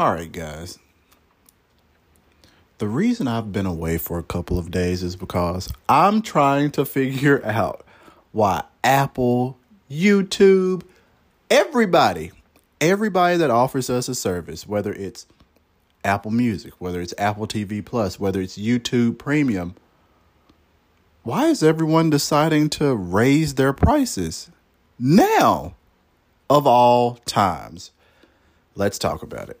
All right, guys. The reason I've been away for a couple of days is because I'm trying to figure out why Apple, YouTube, everybody, everybody that offers us a service, whether it's Apple Music, whether it's Apple TV Plus, whether it's YouTube Premium, why is everyone deciding to raise their prices now of all times? Let's talk about it.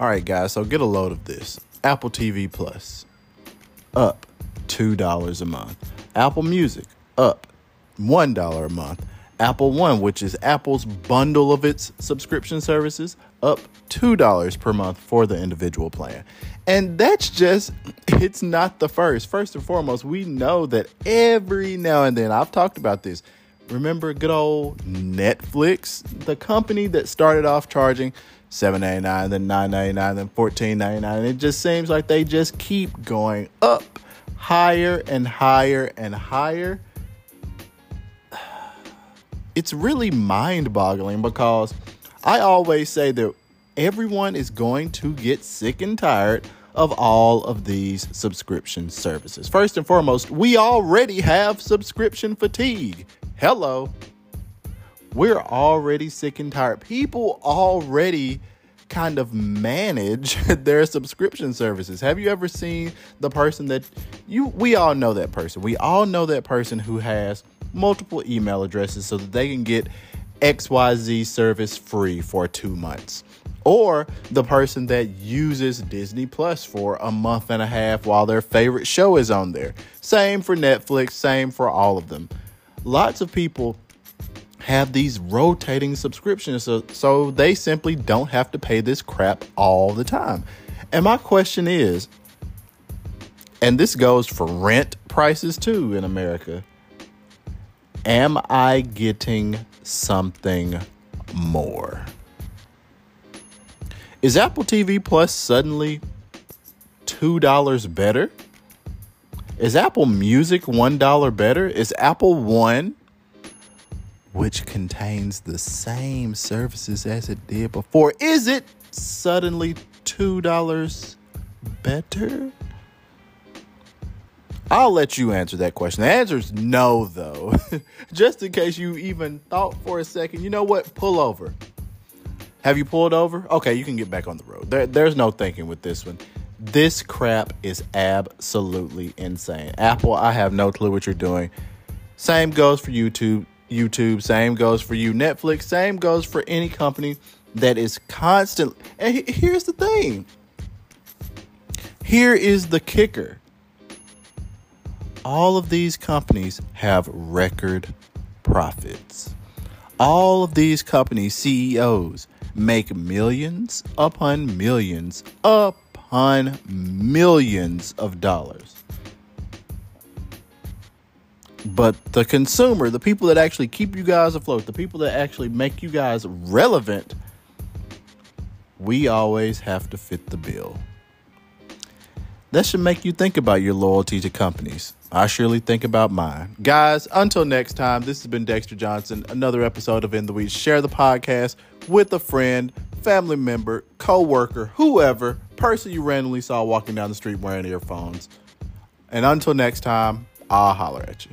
All right, guys, so get a load of this. Apple TV Plus up $2 a month. Apple Music up $1 a month. Apple One, which is Apple's bundle of its subscription services, up $2 per month for the individual plan. And that's just, it's not the first. First and foremost, we know that every now and then, I've talked about this. Remember good old Netflix, the company that started off charging seven ninety nine, then nine ninety nine, then fourteen ninety nine. It just seems like they just keep going up higher and higher and higher. It's really mind boggling because I always say that everyone is going to get sick and tired of all of these subscription services. First and foremost, we already have subscription fatigue. Hello. We're already sick and tired. People already kind of manage their subscription services. Have you ever seen the person that you we all know that person. We all know that person who has multiple email addresses so that they can get XYZ service free for 2 months. Or the person that uses Disney Plus for a month and a half while their favorite show is on there. Same for Netflix, same for all of them. Lots of people have these rotating subscriptions so, so they simply don't have to pay this crap all the time. And my question is, and this goes for rent prices too in America. Am I getting something more? Is Apple TV Plus suddenly $2 better? Is Apple Music $1 better? Is Apple One which contains the same services as it did before. Is it suddenly $2 better? I'll let you answer that question. The answer is no, though. Just in case you even thought for a second, you know what? Pull over. Have you pulled over? Okay, you can get back on the road. There, there's no thinking with this one. This crap is absolutely insane. Apple, I have no clue what you're doing. Same goes for YouTube. YouTube. Same goes for you, Netflix. Same goes for any company that is constant. And here's the thing. Here is the kicker. All of these companies have record profits. All of these companies' CEOs make millions upon millions upon millions of dollars. But the consumer, the people that actually keep you guys afloat, the people that actually make you guys relevant, we always have to fit the bill. That should make you think about your loyalty to companies. I surely think about mine. Guys, until next time, this has been Dexter Johnson, another episode of In the Weeds. Share the podcast with a friend, family member, co worker, whoever, person you randomly saw walking down the street wearing earphones. And until next time, I'll holler at you.